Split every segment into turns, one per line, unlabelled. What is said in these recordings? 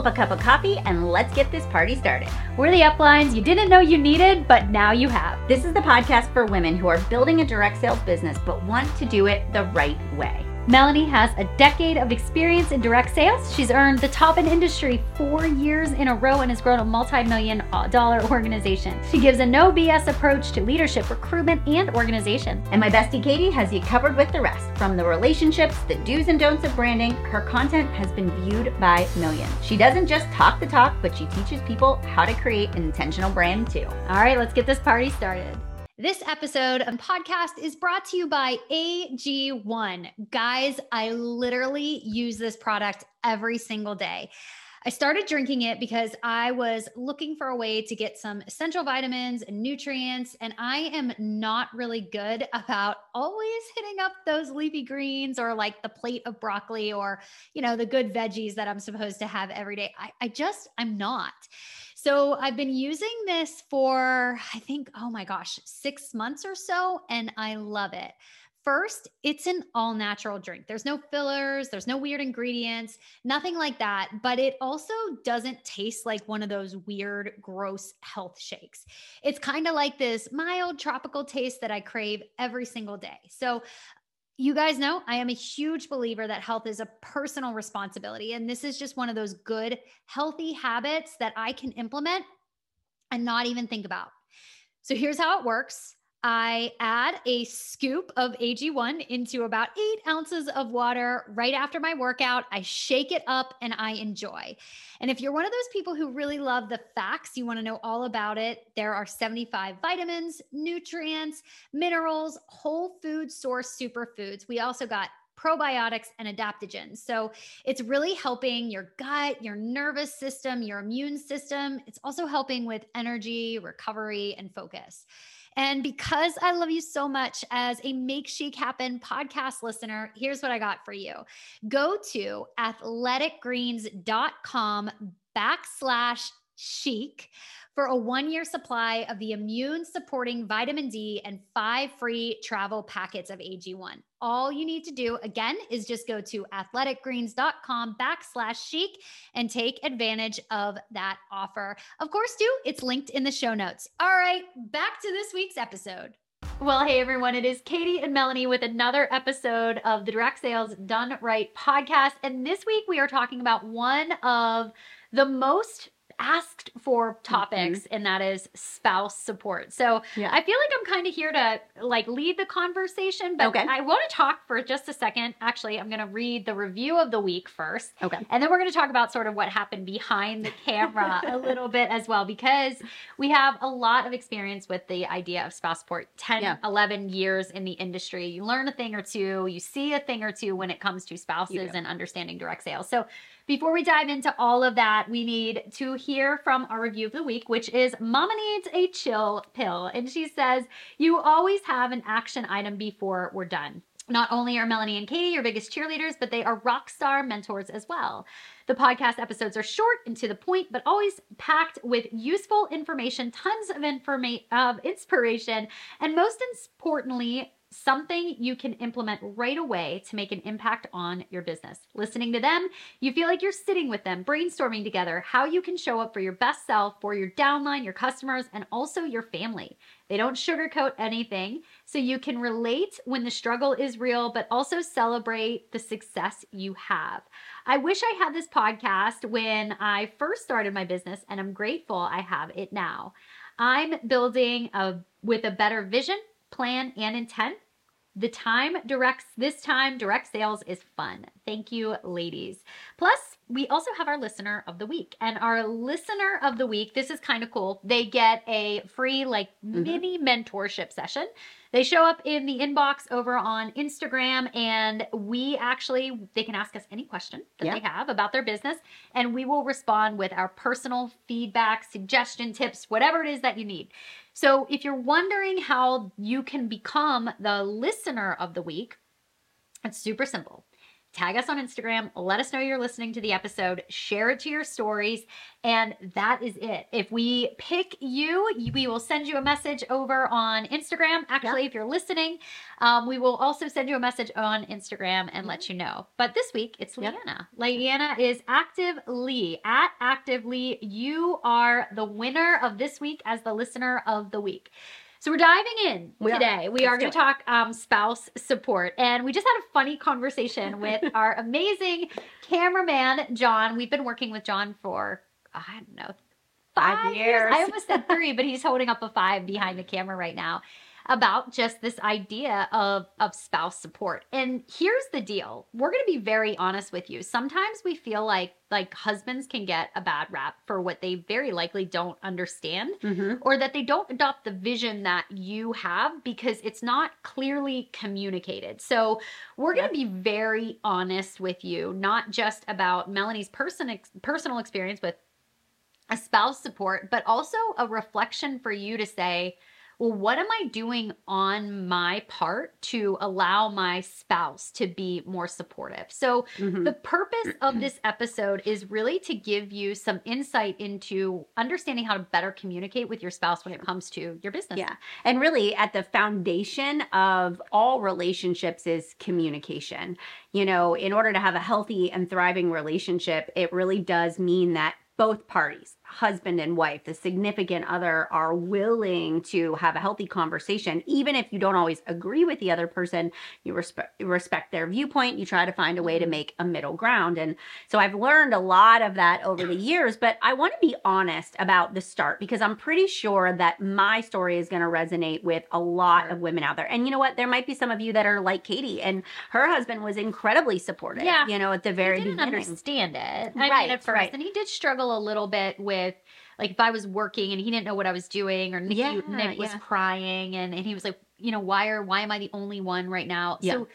up a cup of coffee and let's get this party started.
We're the uplines you didn't know you needed, but now you have.
This is the podcast for women who are building a direct sales business but want to do it the right way.
Melanie has a decade of experience in direct sales. She's earned the top in industry four years in a row and has grown a multi million dollar organization. She gives a no BS approach to leadership, recruitment, and organization.
And my bestie Katie has you covered with the rest. From the relationships, the do's and don'ts of branding, her content has been viewed by millions. She doesn't just talk the talk, but she teaches people how to create an intentional brand too.
All right, let's get this party started. This episode of podcast is brought to you by AG1. Guys, I literally use this product every single day. I started drinking it because I was looking for a way to get some essential vitamins and nutrients. And I am not really good about always hitting up those leafy greens or like the plate of broccoli or, you know, the good veggies that I'm supposed to have every day. I, I just, I'm not. So I've been using this for, I think, oh my gosh, six months or so, and I love it. First, it's an all natural drink. There's no fillers, there's no weird ingredients, nothing like that. But it also doesn't taste like one of those weird, gross health shakes. It's kind of like this mild tropical taste that I crave every single day. So you guys know I am a huge believer that health is a personal responsibility. And this is just one of those good, healthy habits that I can implement and not even think about. So here's how it works I add a scoop of AG1 into about eight ounces of water right after my workout. I shake it up and I enjoy. And if you're one of those people who really love the facts, you want to know all about it, there are 75 vitamins, nutrients, minerals, whole food source superfoods. We also got probiotics and adaptogens. So it's really helping your gut, your nervous system, your immune system. It's also helping with energy, recovery, and focus. And because I love you so much as a Make Chic Happen podcast listener, here's what I got for you. Go to athleticgreens.com backslash chic for a one year supply of the immune supporting vitamin D and five free travel packets of AG1. All you need to do again is just go to athleticgreens.com backslash chic and take advantage of that offer. Of course, too, it's linked in the show notes. All right, back to this week's episode. Well, hey everyone, it is Katie and Melanie with another episode of the Direct Sales Done Right podcast. And this week we are talking about one of the most asked for topics mm-hmm. and that is spouse support. So yeah. I feel like I'm kind of here to like lead the conversation, but okay. I want to talk for just a second. Actually, I'm going to read the review of the week first.
Okay.
And then we're going to talk about sort of what happened behind the camera a little bit as well because we have a lot of experience with the idea of spouse support 10 yeah. 11 years in the industry you learn a thing or two you see a thing or two when it comes to spouses and understanding direct sales so before we dive into all of that, we need to hear from our review of the week, which is Mama Needs a Chill Pill. And she says, You always have an action item before we're done. Not only are Melanie and Katie your biggest cheerleaders, but they are rock star mentors as well. The podcast episodes are short and to the point, but always packed with useful information, tons of information, of inspiration, and most importantly, something you can implement right away to make an impact on your business. Listening to them, you feel like you're sitting with them, brainstorming together how you can show up for your best self, for your downline, your customers, and also your family. They don't sugarcoat anything, so you can relate when the struggle is real, but also celebrate the success you have. I wish I had this podcast when I first started my business, and I'm grateful I have it now. I'm building a, with a better vision plan, and intent. The time directs this time direct sales is fun. Thank you, ladies. Plus, we also have our listener of the week. And our listener of the week, this is kind of cool. They get a free, like, mm-hmm. mini mentorship session. They show up in the inbox over on Instagram, and we actually, they can ask us any question that yeah. they have about their business, and we will respond with our personal feedback, suggestion, tips, whatever it is that you need. So if you're wondering how you can become the listener of the week, it's super simple. Tag us on Instagram, let us know you're listening to the episode, share it to your stories, and that is it. If we pick you, we will send you a message over on Instagram. Actually, if you're listening, um, we will also send you a message on Instagram and let you know. But this week, it's
Yep.
Leanna. Leanna is actively at actively. You are the winner of this week as the listener of the week. So we're diving in
We are.
today. We are
Let's
going to talk um, spouse support, and we just had a funny conversation with our amazing cameraman John. We've been working with John for I don't know
Five years.
I almost said three, but he's holding up a five behind the camera right now about just this idea of of spouse support. And here's the deal. We're going to be very honest with you. Sometimes we feel like like husbands can get a bad rap for what they very likely don't understand
Mm-hmm.
or that they don't adopt the vision that you have because it's not clearly communicated. So, we're going to be very honest with you, not just about Melanie's person ex- personal experience with a spouse support, but also a reflection for you to say, well, what am I doing on my part to allow my spouse to be more supportive? So,
Mm-hmm.
the purpose of this episode is really to give you some insight into understanding how to better communicate with your spouse when it comes to your business.
Yeah. And really, at the foundation of all relationships is communication. You know, in order to have a healthy and thriving relationship, it really does mean that both parties, husband and wife, the significant other, are willing to have a healthy conversation. Even if you don't always agree with the other person, you respect, respect their viewpoint, you try to find a way to mm-hmm. make a middle ground. And so I've learned a lot of that over the years, but I want to be honest about the start because I'm pretty sure that my story is going to resonate with a lot
Sure.
of women out there. And you know what? There might be some of you that are like Katie, and her husband was incredibly supportive.
Yeah.
You know, at the very
didn't
beginning.
understand it. I
Right,
mean, at first,
right.
and he did struggle a little bit with. Like if I was working and he didn't know what I was doing, or Nick,
Yeah,
Nick was
yeah.
crying, and, and he was like, you know, why are why am I the only one right now?
Yeah.
So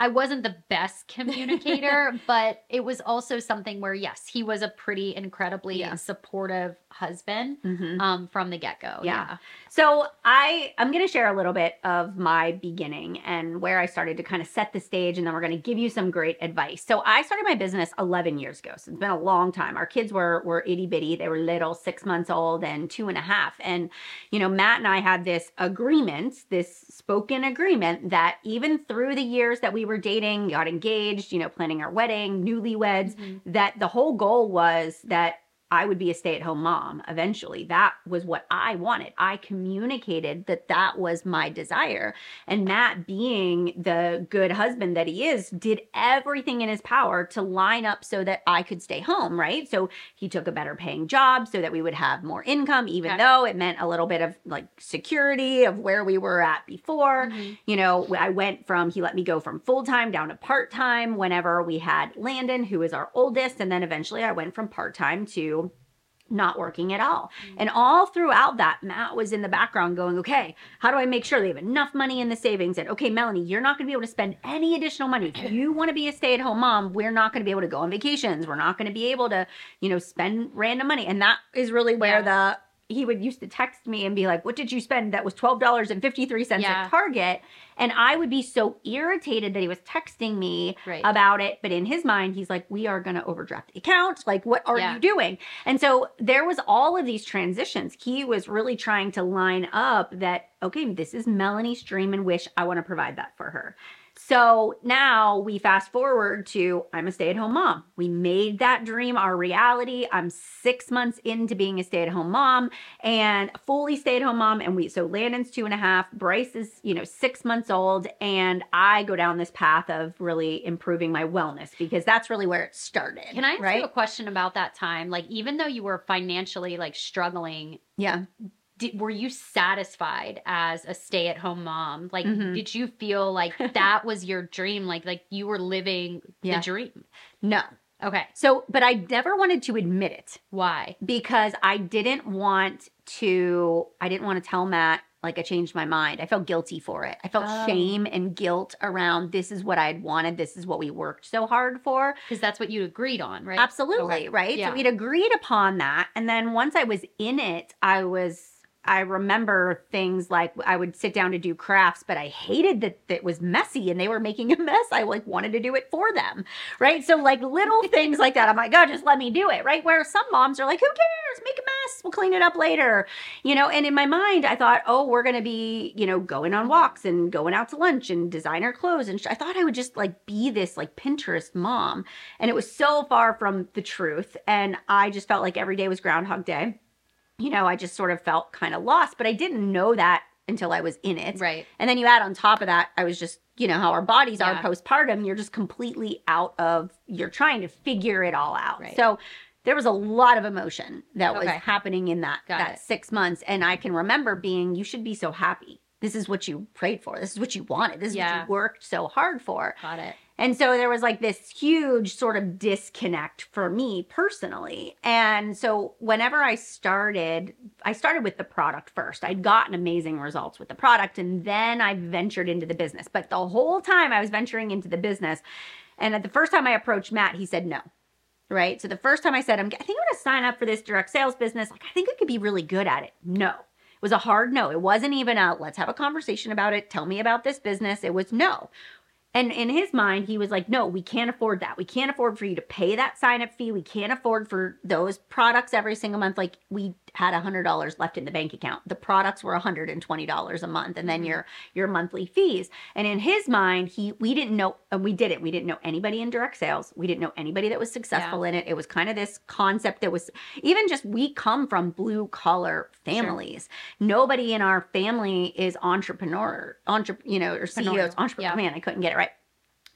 I wasn't the best communicator, but it was also something where yes, he was a pretty incredibly
Yeah.
supportive husband
Mhm.
um from the get go.
Yeah. So I I'm going to share a little bit of my beginning and where I started to kind of set the stage, and then we're going to give you some great advice. So I started my business 11 years ago. So it's been a long time. Our kids were were itty bitty. They were little, six months old and two and a half. And you know, Matt and I had this agreement, this spoken agreement that even through the years that we were dating, got engaged, you know, planning our wedding, newlyweds,
Mhm.
that the whole goal was that I would be a stay at home mom eventually. That was what I wanted. I communicated that that was my desire. And Matt, being the good husband that he is, did everything in his power to line up so that I could stay home, right? So he took a better paying job so that we would have more income, even
Okay.
though it meant a little bit of like security of where we were at before
Mhm.
you know, I went from, he let me go from full time down to part time whenever we had Landon, who is our oldest. And then eventually I went from part time to not working at all. Mm. And all throughout that, Matt was in the background going, okay, how do I make sure they have enough money in the savings? And okay, Melanie, you're not going to be able to spend any additional money. If you want to be a stay at home mom, we're not going to be able to go on vacations. We're not going to be able to, you know, spend random money. And that is really where the, he would used to text me and be like, What did you spend? That was $12.53
Yeah.
at Target. And I would be so irritated that he was texting me
Right.
about it. But in his mind, he's like, We are going to overdraft the account. Like, what are
Yeah.
you doing? And so there was all of these transitions. He was really trying to line up that, okay, this is Melanie's dream and wish. I want to provide that for her. So now we fast forward to I'm a stay at home mom. We made that dream our reality. I'm six months into being a stay at home mom and fully stay at home mom. And we, so Landon's two and a half, Bryce is, you know, six months old. And I go down this path of really improving my wellness because that's really where it started.
Can I ask
right?
you a question about that time? Like, even though you were financially like struggling,
yeah.
Did, were you satisfied as a stay-at-home mom? Like,
Mhm.
did you feel like that was your dream? Like, like you were living
Yeah.
the dream?
No.
Okay,
So, but I never wanted to admit it
why?
because I didn't want to, I didn't want to tell Matt, like, I changed my mind. I felt guilty for it. I felt
Oh.
shame and guilt around this is what I had wanted. This is what we worked so hard for.
Because that's what you agreed on, right?
Absolutely,
Okay.
right?
Yeah.
So we'd agreed upon that. And then once I was in it, I was I remember things like I would sit down to do crafts, but I hated that it was messy and they were making a mess. I like wanted to do it for them. Right. So like little things like that. I'm like, God, just let me do it. Right. Where some moms are like, who cares? Make a mess. We'll clean it up later. You know, and in my mind, I thought, oh, we're going to be, you know, going on walks and going out to lunch and designer clothes. And sh- I thought I would just like be this like Pinterest mom. And it was so far from the truth. And I just felt like every day was Groundhog Day. You know, I just sort of felt kind of lost, but I didn't know that until I was in it.
Right.
And then you add on top of that, I was just, you know, how our bodies
Yeah.
are postpartum, you're just completely out of, you're trying to figure it all out.
Right.
So there was a lot of emotion that was happening in that,
Got
that
it.
six months. And I can remember being, you should be so happy. This is what you prayed for. This is what you wanted. This is
Yeah.
what you worked so hard for.
Got it.
And so there was like this huge sort of disconnect for me personally. And so whenever I started, I started with the product first. I'd gotten amazing results with the product and then I ventured into the business. But the whole time I was venturing into the business, and at the first time I approached Matt, he said no. Right. So the first time I said, I'm, I think I'm going to sign up for this direct sales business. Like, I think I could be really good at it. No. It was a hard no. It wasn't even a let's have a conversation about it. Tell me about this business. It was no. And in his mind, he was like, no, we can't afford that. We can't afford for you to pay that sign up fee. We can't afford for those products every single month. Like we had a hundred dollars left in the bank account. The products were $120 a month and then mm-hmm. your your monthly fees. And in his mind, he we didn't know and we did it. We didn't know anybody in direct sales. We didn't know anybody that was successful in it. It was kind of this concept that was even just we come from blue collar families. Nobody in our family is entrepreneur, entre, you know, or CEOs, entrepreneur.
Yeah.
Oh man, I couldn't get it right.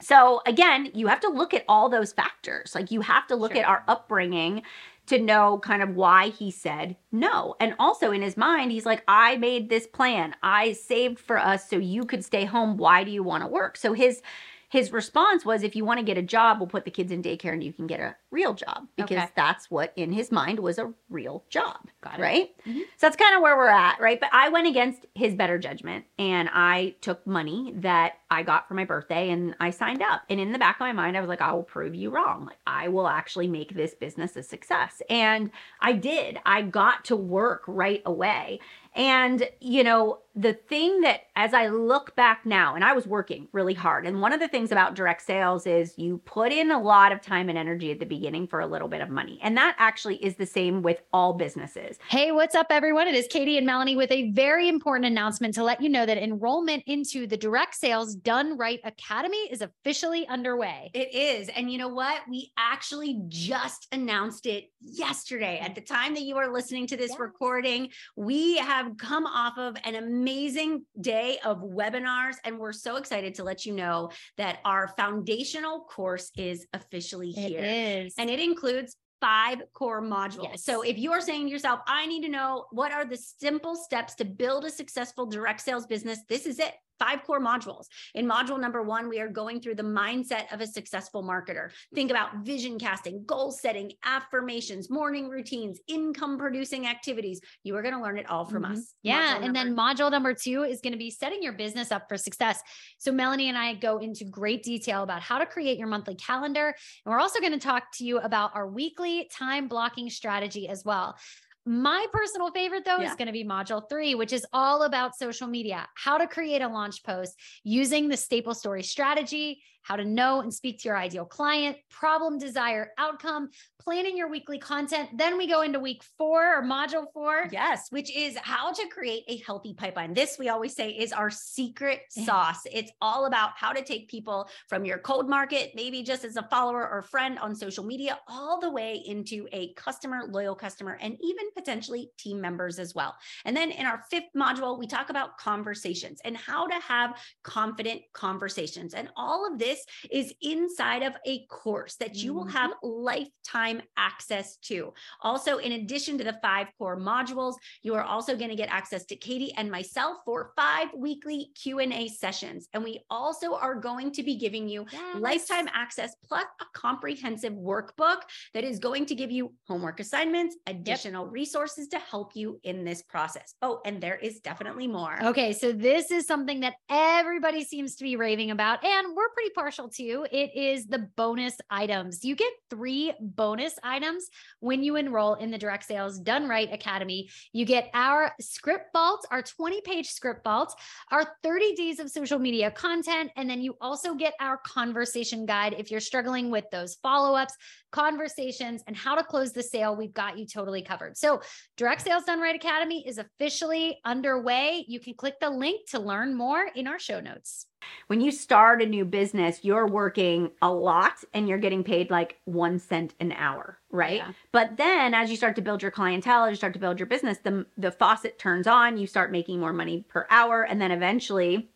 So again, you have to look at all those factors. Like you have to look
Sure.
at our upbringing to know kind of why he said no. And also in his mind, he's like, I made this plan. I saved for us so you could stay home. Why do you want to work? So his his response was if you want to get a job, we'll put the kids in daycare and you can get a real job because
Okay.
that's what in his mind was a real job.
Got it.
Right?
Mhm.
So that's kind of where we're at, right? But I went against his better judgment and I took money that I got for my birthday and I signed up. And in the back of my mind, I was like, I will prove you wrong. Like, I will actually make this business a success. And I did. I got to work right away. And, you know, the thing that as I look back now, and I was working really hard. And one of the things about direct sales is you put in a lot of time and energy at the beginning for a little bit of money. And that actually is the same with all businesses.
Hey, what's up, everyone? It is Katie and Melanie with a very important announcement to let you know that enrollment into the Direct Sales Done Right Academy is officially underway.
It is. And you know what? We actually just announced it yesterday. At the time that you are listening to this
Yes.
recording, we have come off of an amazing day of webinars. And we're so excited to let you know that our foundational course is officially here.
It is.
And it includes five core modules.
Yes.
So if you are saying to yourself, I need to know what are the simple steps to build a successful direct sales business, this is it. Five core modules. In module number one, we are going through the mindset of a successful marketer. Think about vision casting, goal setting, affirmations, morning routines, income producing activities. You are going to learn it all from
Mhm.
us.
Yeah.
Module
and then module number two is going to be setting your business up for success. So, Melanie and I go into great detail about how to create your monthly calendar. And we're also going to talk to you about our weekly time blocking strategy as well. My personal favorite, though,
Yeah.
is going to be module three, which is all about social media, how to create a launch post using the staple story strategy, how to know and speak to your ideal client, problem, desire, outcome, planning your weekly content. Then we go into week four or module four.
Yes, which is how to create a healthy pipeline. This, we always say, is our secret sauce. It's all about how to take people from your cold market, maybe just as a follower or friend on social media, all the way into a customer, loyal customer, and even potentially team members as well. And then in our fifth module, we talk about conversations and how to have confident conversations. And all of this is inside of a course that you will have mm-hmm. lifetime access to. Also, in addition to the five core modules, you are also going to get access to Katie and myself for five weekly Q&A sessions. And we also are going to be giving you
Yes.
lifetime access plus a comprehensive workbook that is going to give you homework assignments, additional resources to help you in this process. Oh, and there is definitely more.
Okay, so this is something that everybody seems to be raving about, and we're pretty partial to. It is the bonus items. You get three bonus items when you enroll in the Direct Sales Done Right Academy. You get our script vault, our 20 page script vault, our 30 days of social media content, and then you also get our conversation guide if you're struggling with those follow ups, conversations, and how to close the sale. We've got you totally covered. So, Direct Sales Done Right Academy is officially underway. You can click the link to learn more in our show notes.
When you start a new business, you're working a lot and you're getting paid like one cent an hour, right?
Yeah.
But then as you start to build your clientele, as you start to build your business, the, the faucet turns on, you start making more money per hour. And then eventually,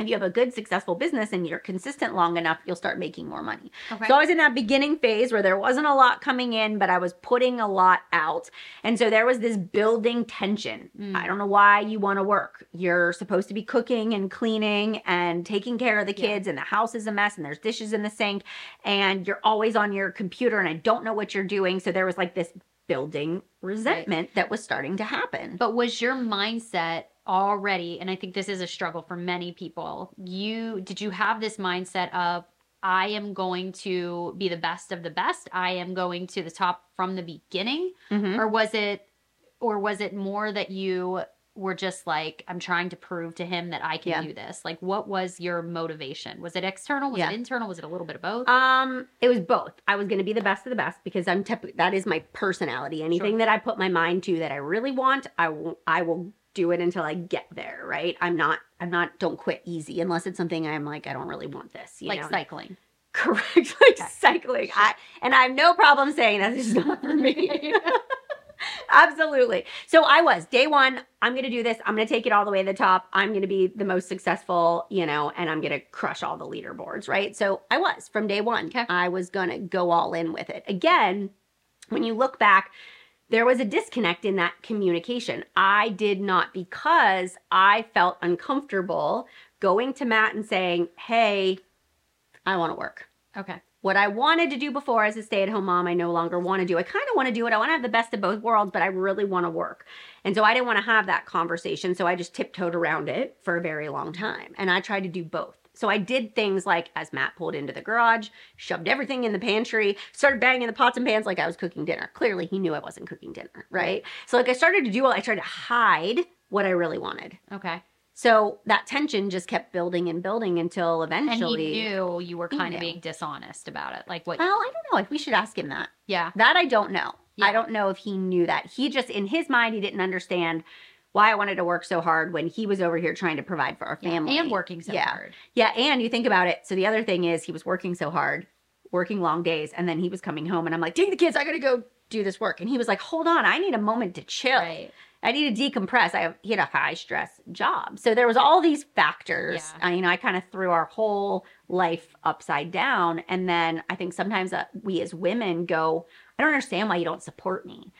if you have a good successful business and you're consistent long enough you'll start making more money.
Okay.
so i was in that beginning phase where there wasn't a lot coming in but i was putting a lot out. And so there was this building tension.
Mm.
i don't know why you want to work. You're supposed to be cooking and cleaning and taking care of the
Yeah.
kids and the house is a mess and there's dishes in the sink and you're always on your computer and i don't know what you're doing. So there was like this building resentment that was starting to happen.
But was your mindset already, and I think this is a struggle for many people, you did you have this mindset of I am going to be the best of the best. I am going to the top from the beginning.
Mhm.
Or was it or was it more that you were just like, I'm trying to prove to him that I can
Yeah.
do this? Like what was your motivation? Was it external? Was
Yeah.
it internal? Was it a little bit of both?
Um, it was both. I was going to be the best of the best because I'm that is my personality. Anything
Sure.
that I put my mind to that I really want, I will I will do it until I get there, right? I'm not I'm not don't quit easy unless it's something I'm like I don't really want this, you
like
know.
cycling.
Correct. Like cycling. I and I have no problem saying that this is not for me. Absolutely. So I was day one. I'm going to do this. I'm going to take it all the way to the top. I'm going to be the most successful, you know, and I'm going to crush all the leaderboards, right? So I was from day one.
Okay.
I was going to go all in with it. Again, when you look back, there was a disconnect in that communication. I did not because I felt uncomfortable going to Matt and saying, Hey, I want to work
Okay.
what I wanted to do before as a stay at home mom, I no longer want to do. I kind of want to do it. I want to have the best of both worlds, but I really want to work. And so I didn't want to have that conversation. So I just tiptoed around it for a very long time. And I tried to do both. So I did things like as Matt pulled into the garage, shoved everything in the pantry, started banging the pots and pans like I was cooking dinner. Clearly, he knew I wasn't cooking dinner, right? So like I started to do all, I tried to hide what I really wanted.
Okay.
So that tension just kept building and building until
And
eventually.
he knew you were kind of being dishonest about it. Like what
Well, I don't know if we should ask him that.
yeah.
That I don't know.
Yeah.
I don't know if he knew that. He just, in his mind, he didn't understand why I wanted to work so hard when he was over here trying to provide for our
Yeah,
family.
and working so
Yeah.
hard.
Yeah, and you think about it. So the other thing is, he was working so hard, working long days, and then he was coming home, and I'm like, take the kids, I gotta go do this work. And he was like, hold on, I need a moment to chill.
Right.
I need to decompress. I have, he had a high stress job. So there was all these factors.
Yeah.
Uh, you know, I kind of threw our whole life upside down. And then I think sometimes uh, we as women go, I don't understand why you don't support me.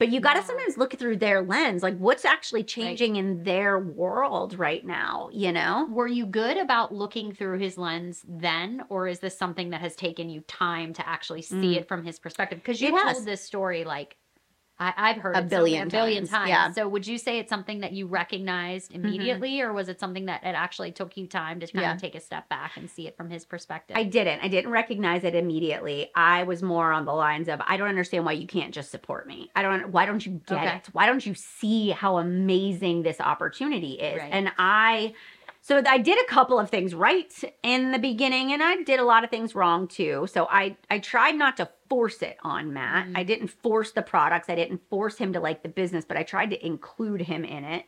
But you got to
Yeah.
sometimes look through their lens, like what's actually changing in their world right now, you know?
Were you good about looking through his lens then, or is this something that has taken you time to actually see
Mm.
it from his perspective? Because you
has.
told this story like I, I've heard
A
it so-
billion
a billion times,
yeah. Mm-hmm.
So would you say it's something that you recognized immediately, or was it something that it actually took you time to kind
Yeah.
of take a step back and see it from his perspective?
I didn't. I didn't recognize it immediately. I was more on the lines of I don't understand why you can't just support me. I don't why don't you get
Okay.
it? Why don't you see how amazing this opportunity is?
Right.
And I so I did a couple of things right in the beginning and I did a lot of things wrong too. So I I tried not to force it on Matt.
Mhm.
I didn't force the products. I didn't force him to like the business, but I tried to include him in it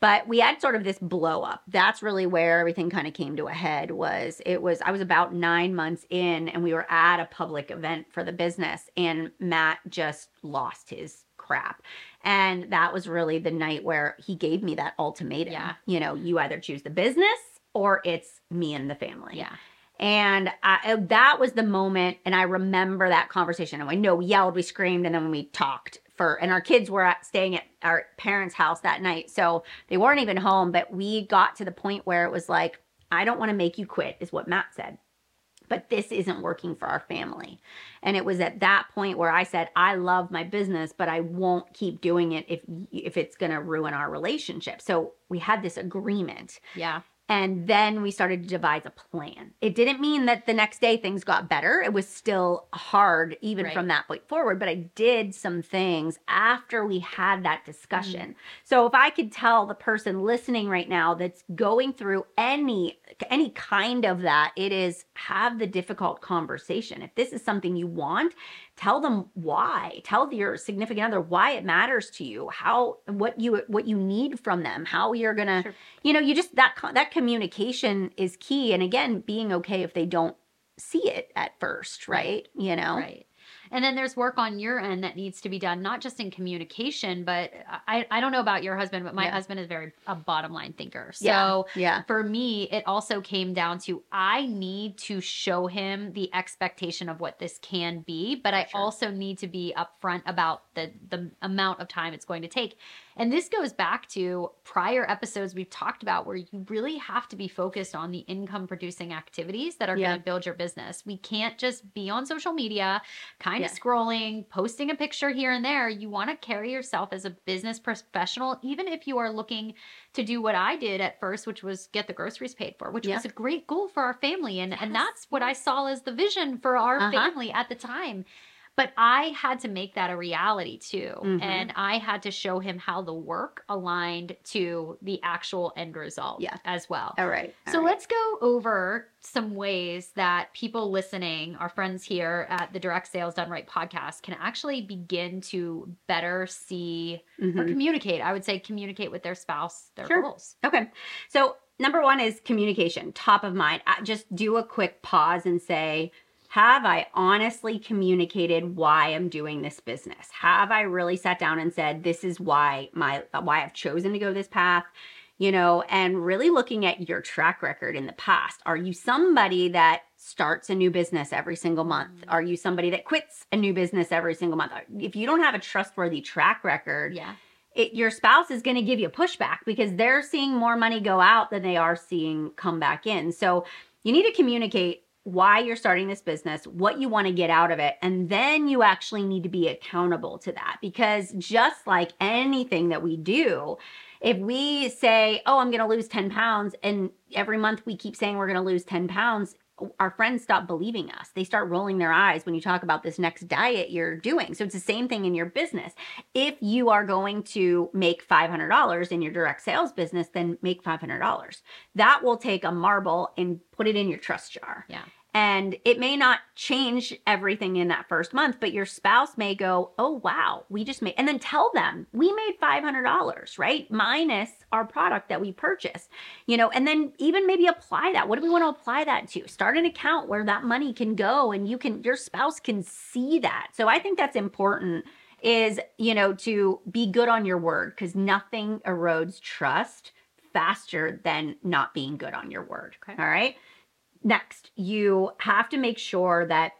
but we had sort of this blow up that's really where everything kind of came to a head was it was i was about nine months in and we were at a public event for the business and matt just lost his crap and that was really the night where he gave me that ultimatum
Yeah.
you know you either choose the business or it's me and the family
yeah.
And I, uh, that was the moment. And I remember that conversation. And I know we yelled, we screamed, and then we talked for, and our kids were staying at our parents' house that night. So they weren't even home. But we got to the point where it was like, I don't want to make you quit, is what Matt said. But this isn't working for our family. And it was at that point where I said, I love my business, but I won't keep doing it if if it's going to ruin our relationship. So we had this agreement.
Yeah.
And then we started to devise a plan. It didn't mean that the next day things got better. It was still hard, even
Right.
from that point forward. But I did some things after we had that discussion. Mm-hmm. So if I could tell the person listening right now that's going through any any kind of that, it is have the difficult conversation. If this is something you want, tell them why. Tell your significant other why it matters to you, how what you what you need from them, how you're going to
Sure.
you know, you just that that communication is key and again, being okay if they don't see it at first, right? You know.
Right. And then there's work on your end that needs to be done, not just in communication, but I, I don't know about your husband, but my
Yeah.
husband is very a bottom line thinker. So
Yeah. Yeah.
for me, it also came down to I need to show him the expectation of what this can be, but I
Sure.
also need to be upfront about the the amount of time it's going to take. And this goes back to prior episodes we've talked about where you really have to be focused on the income producing activities that are
Yeah.
going to build your business. We can't just be on social media, kind
Yeah.
of scrolling, posting a picture here and there. You want to carry yourself as a business professional, even if you are looking to do what I did at first, which was get the groceries paid for, which
Yeah.
was a great goal for our family. And, and that's what I saw as the vision for our
Uh-huh.
family at the time. But I had to make that a reality too.
Mhm.
And I had to show him how the work aligned to the actual end result
Yeah.
as well.
All right.
So
all right.
let's go over some ways that people listening, our friends here at the Direct Sales Done Right podcast, can actually begin to better see or
Mhm.
communicate. I would say communicate with their spouse their
Sure.
goals.
Okay. So, number one is communication, top of mind. Just do a quick pause and say, have I honestly communicated why I'm doing this business? Have I really sat down and said, this is why my why I've chosen to go this path? You know, and really looking at your track record in the past. Are you somebody that starts a new business every single month? Mm-hmm. Are you somebody that quits a new business every single month? If you don't have a trustworthy track record,
Yeah.
it, your spouse is going to give you pushback because they're seeing more money go out than they are seeing come back in. So you need to communicate why you're starting this business, what you want to get out of it, and then you actually need to be accountable to that. Because just like anything that we do, if we say, Oh, I'm going to lose 10 pounds, and every month we keep saying we're going to lose 10 pounds, our friends stop believing us. They start rolling their eyes when you talk about this next diet you're doing. So it's the same thing in your business. If you are going to make $500 in your direct sales business, then make $500. That will take a marble and put it in your trust jar.
Yeah.
And it may not change everything in that first month, but your spouse may go, Oh, wow, we just made, and then tell them we made $500, right? Minus our product that we purchased, you know, and then even maybe apply that. What do we want to apply that to? Start an account where that money can go and you can, your spouse can see that. So I think that's important is, you know, to be good on your word because nothing erodes trust faster than not being good on your word.
Okay.
All right. Next, you have to make sure that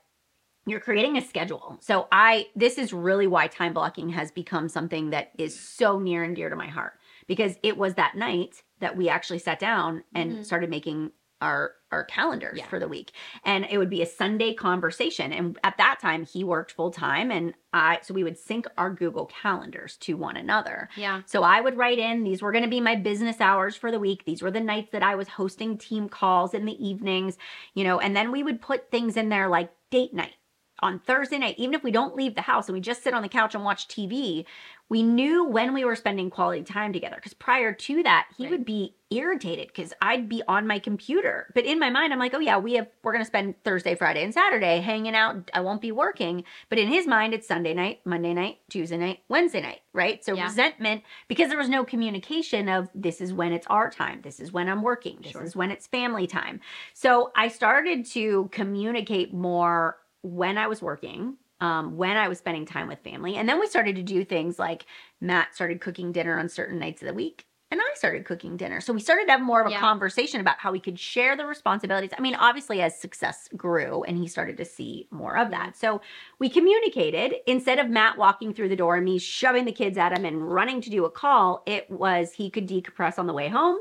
you're creating a schedule. So I this is really why time blocking has become something that is so near and dear to my heart because it was that night that we actually sat down and
Mhm.
started making our our calendars
Yeah.
for the week. And it would be a Sunday conversation and at that time he worked full time and I so we would sync our Google calendars to one another.
Yeah.
So I would write in, these were going to be my business hours for the week. These were the nights that I was hosting team calls in the evenings, you know, and then we would put things in there like date night on Thursday night. Even if we don't leave the house and we just sit on the couch and watch TV, we knew when we were spending quality time together. Because prior to that, he
Right.
would be irritated because I'd be on my computer. But in my mind, I'm like, oh yeah, we have we're gonna spend Thursday, Friday, and Saturday hanging out. I won't be working. But in his mind, it's Sunday night, Monday night, Tuesday night, Wednesday night, right? So
Yeah.
resentment because there was no communication of this is when it's our time, this is when I'm working, this
Sure.
is when it's family time. So I started to communicate more when I was working, um, when I was spending time with family. And then we started to do things like Matt started cooking dinner on certain nights of the week. And I started cooking dinner. So we started to have more of a
Yeah.
conversation about how we could share the responsibilities. I mean, obviously, as success grew and he started to see more of that. So we communicated instead of Matt walking through the door and me shoving the kids at him and running to do a call, it was he could decompress on the way home.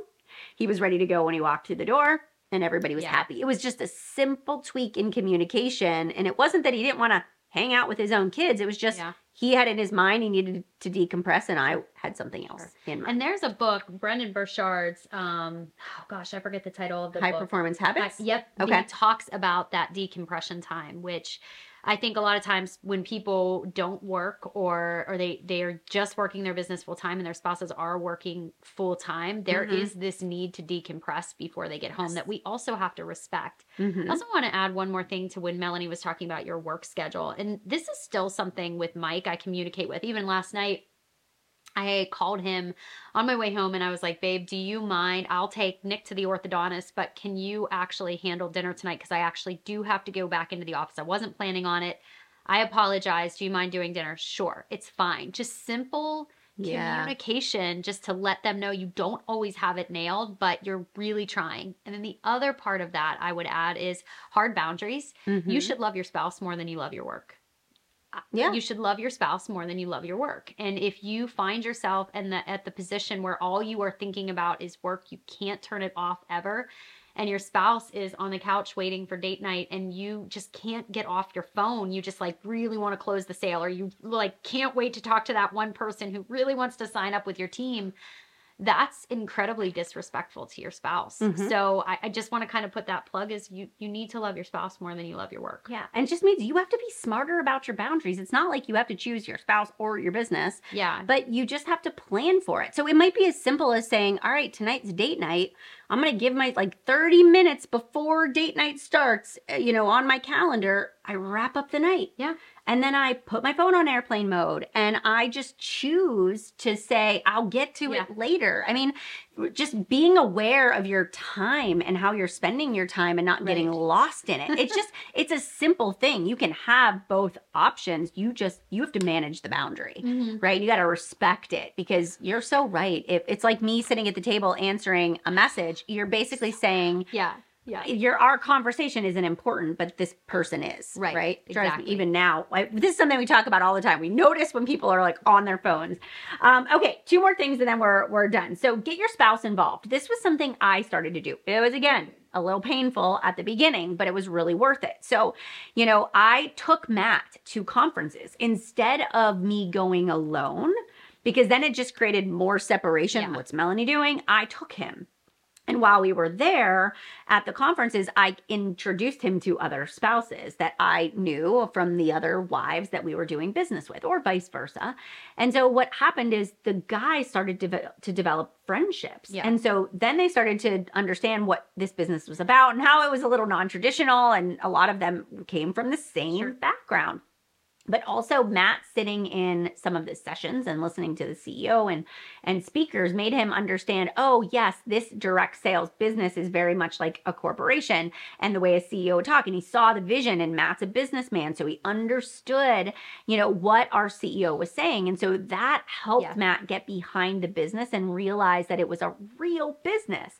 He was ready to go when he walked through the door and everybody was
Yeah.
happy. It was just a simple tweak in communication. And it wasn't that he didn't want to hang out with his own kids. It was just
Yeah.
he had in his mind he needed to decompress, and I had something else in mind.
And there's a book, Brendon Burchard's. Um, oh gosh, I forget the title of the
High
book.
performance
Uh,
habits.
yep.
Okay.
He talks about that decompression time, which I think a lot of times when people don't work or or they they are just working their business full time and their spouses are working full time, there is
Mhm.
this need to decompress before they get home that we also have to respect.
Mhm.
I also want to add one more thing to when Melanie was talking about your work schedule. And this is still something with Mike I communicate with. Even last night, I called him on my way home and I was like, babe, do you mind? I'll take Nick to the orthodontist, but can you actually handle dinner tonight? Because I actually do have to go back into the office. I wasn't planning on it. I apologize. Do you mind doing dinner? Sure, it's fine. Just simple
Yeah.
communication just to let them know you don't always have it nailed, but you're really trying. And then the other part of that I would add is hard boundaries. You
Mhm.
should love your spouse more than you love your work. Uh,
Yeah.
You should love your spouse more than you love your work. And if you find yourself in the at the position where all you are thinking about is work, you can't turn it off ever. And your spouse is on the couch waiting for date night and you just can't get off your phone. You just like really want to close the sale or you like can't wait to talk to that one person who really wants to sign up with your team. That's incredibly disrespectful to your spouse.
Mhm.
So I, I just want to kind of put that plug is you you need to love your spouse more than you love your work.
Yeah, and it just means you have to be smarter about your boundaries. It's not like you have to choose your spouse or your business,
Yeah.
but you just have to plan for it. So it might be as simple as saying, "All right, tonight's date night. I'm going to give my like 30 minutes before date night starts, uh, you know, on my calendar, I wrap up the night."
Yeah.
And then I put my phone on airplane mode and I just choose to say, I'll get to
Yeah.
it later. I mean, just being aware of your time and how you're spending your time and not getting lost in it. It's just, it's a simple thing. You can have both options. You just, you have to manage the boundary
Mhm.
right? You got to respect it because you're so right. If it's like me sitting at the table answering a message, you're basically saying
Yeah. Yeah.
your our conversation isn't important, but this person is
Right,
Right? Drives me- even now, I, this is something we talk about all the time. We notice when people are like on their phones. Um, okay, two more things and then we're we're done. So get your spouse involved. This was something I started to do. It was again a little painful at the beginning, but it was really worth it. So, you know, I took Matt to conferences instead of me going alone because then it just created more separation.
Yeah.
What's Melanie doing? I took him. And while we were there at the conferences, I introduced him to other spouses that I knew from the other wives that we were doing business with, or vice versa. And so what happened is the guys started to, to develop friendships.
Yeah.
And so then they started to understand what this business was about and how it was a little non traditional. And a lot of them came from the same
Sure.
background but also Matt sitting in some of the sessions and listening to the CEO and and speakers made him understand, oh yes, this direct sales business is very much like a corporation and the way a CEO would talk. And he saw the vision and Matt's a businessman. So he understood, you know, what our CEO was saying. And so that helped
Yeah.
Matt get behind the business and realize that it was a real business.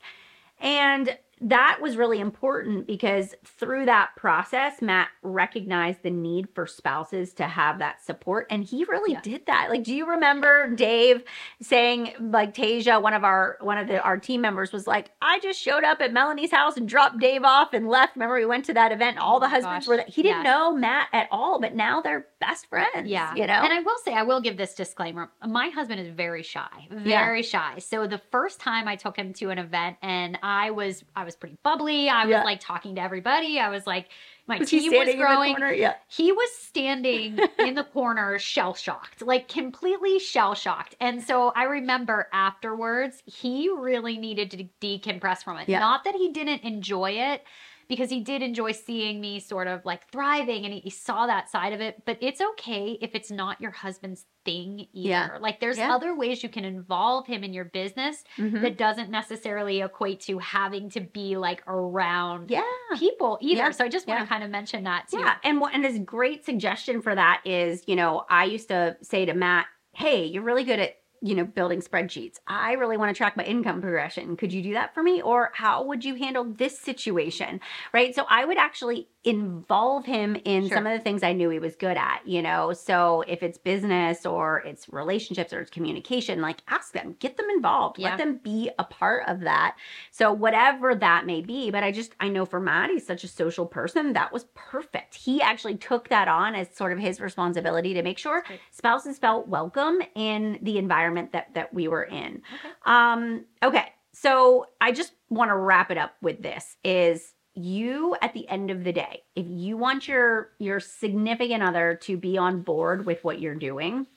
And that was really important because through that process, Matt recognized the need for spouses to have that support. And he really
Yeah.
did that. Like, do you remember Dave saying, like Tasia, one of our one of the our team members was like, I just showed up at Melanie's house and dropped Dave off and left. Remember, we went to that event, all oh the
Oh my
husbands
gosh.
were there. He didn't
Yeah.
know Matt at all, but now they're best friends.
Yeah.
You know?
And I will say, I will give this disclaimer. My husband is very shy, very shy. So the first time I took him to an event and I was, I was pretty bubbly. I was
Yeah.
like talking to everybody. I was like, my
was
was
standing in the
growing.
corner? Yeah.
He was standing in the corner, shell shocked, like completely shell shocked. And so I remember afterwards, he really needed to decompress from it.
Yeah.
Not that he didn't enjoy it, because he did enjoy seeing me sort of like thriving and he, he saw that side of it. But it's okay if it's not your husband's thing either.
Yeah.
Like there's
Yeah.
other ways you can involve him in your business
Mhm.
that doesn't necessarily equate to having to be like around
Yeah.
people either.
Yeah.
So I just want to kind of mention that too.
Yeah, and what and this great suggestion for that is, you know, I used to say to Matt, "Hey, you're really good at you know building spreadsheets. I really want to track my income progression. Could you do that for me? Or how would you handle this situation?" Right? So I would actually involve him in
Sure.
some of the things I knew he was good at, you know. So if it's business or it's relationships or it's communication, like ask them, get them involved,
Yeah.
let them be a part of that. So whatever that may be, but I just I know for Matt, he's such a social person. That was perfect. He actually took that on as sort of his responsibility to make sure spouses felt welcome in the environment that that we were in.
Okay.
Um, okay. So I just want to wrap it up with this is you at the end of the day, if you want your your significant other to be on board with what you're doing,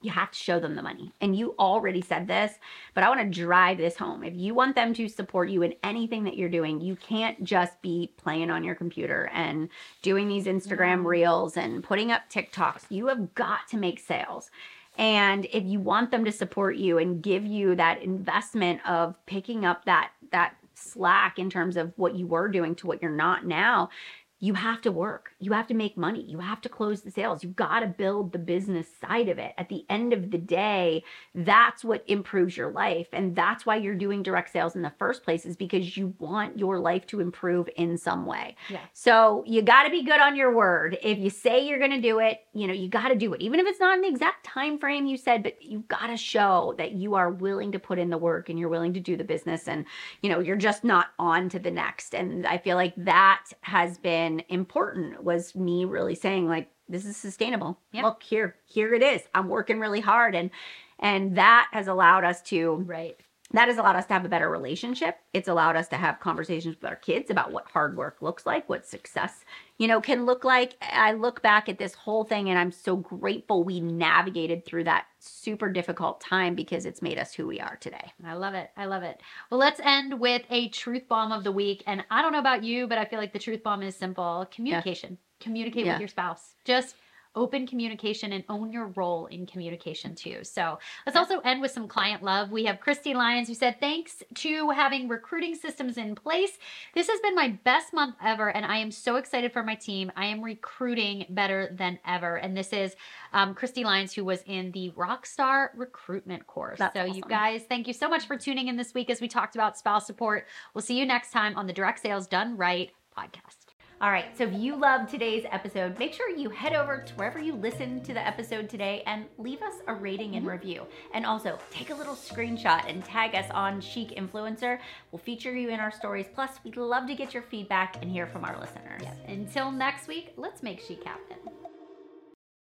you have to show them the money. And you already said this, but I want to drive this home. If you want them to support you in anything that you're doing, you can't just be playing on your computer and doing these Instagram reels and putting up TikToks. You have got to make sales. And if you want them to support you and give you that investment of picking up that that slack in terms of what you were doing to what you're not now, you have to work. You have to make money. You have to close the sales. You got to build the business side of it. At the end of the day, that's what improves your life. And that's why you're doing direct sales in the first place, is because you want your life to improve in some way.
Yeah.
So you got to be good on your word. If you say you're going to do it, you know, you got to do it. Even if it's not in the exact time frame you said, but you've got to show that you are willing to put in the work and you're willing to do the business and, you know, you're just not on to the next. And I feel like that has been important was me really saying like this is sustainable.
Yeah.
Look here, here it is. I'm working really hard and and that has allowed us to
Right.
that has allowed us to have a better relationship. It's allowed us to have conversations with our kids about what hard work looks like, what success, you know, can look like. I look back at this whole thing and I'm so grateful we navigated through that super difficult time because it's made us who we are today.
I love it. I love it. Well, let's end with a truth bomb of the week. And I don't know about you, but I feel like the truth bomb is simple communication. Communicate
Yeah.
with your spouse. Just open communication and own your role in communication too. So let's
Yeah.
also end with some client love. We have Christy Lyons who said, Thanks to having recruiting systems in place, this has been my best month ever. And I am so excited for my team. I am recruiting better than ever. And this is um, Christy Lyons, who was in the Rockstar recruitment course.
That's
so, you guys, thank you so much for tuning in this week as we talked about spouse support. We'll see you next time on the Direct Sales Done Right podcast.
All right, so if you loved today's episode, make sure you head over to wherever you listened to the episode today and leave us a rating and mm-hmm. review. And also take a little screenshot and tag us on Chic Influencer. We'll feature you in our stories. Plus, we'd love to get your feedback and hear from our listeners.
Until next week, let's make Chic happen.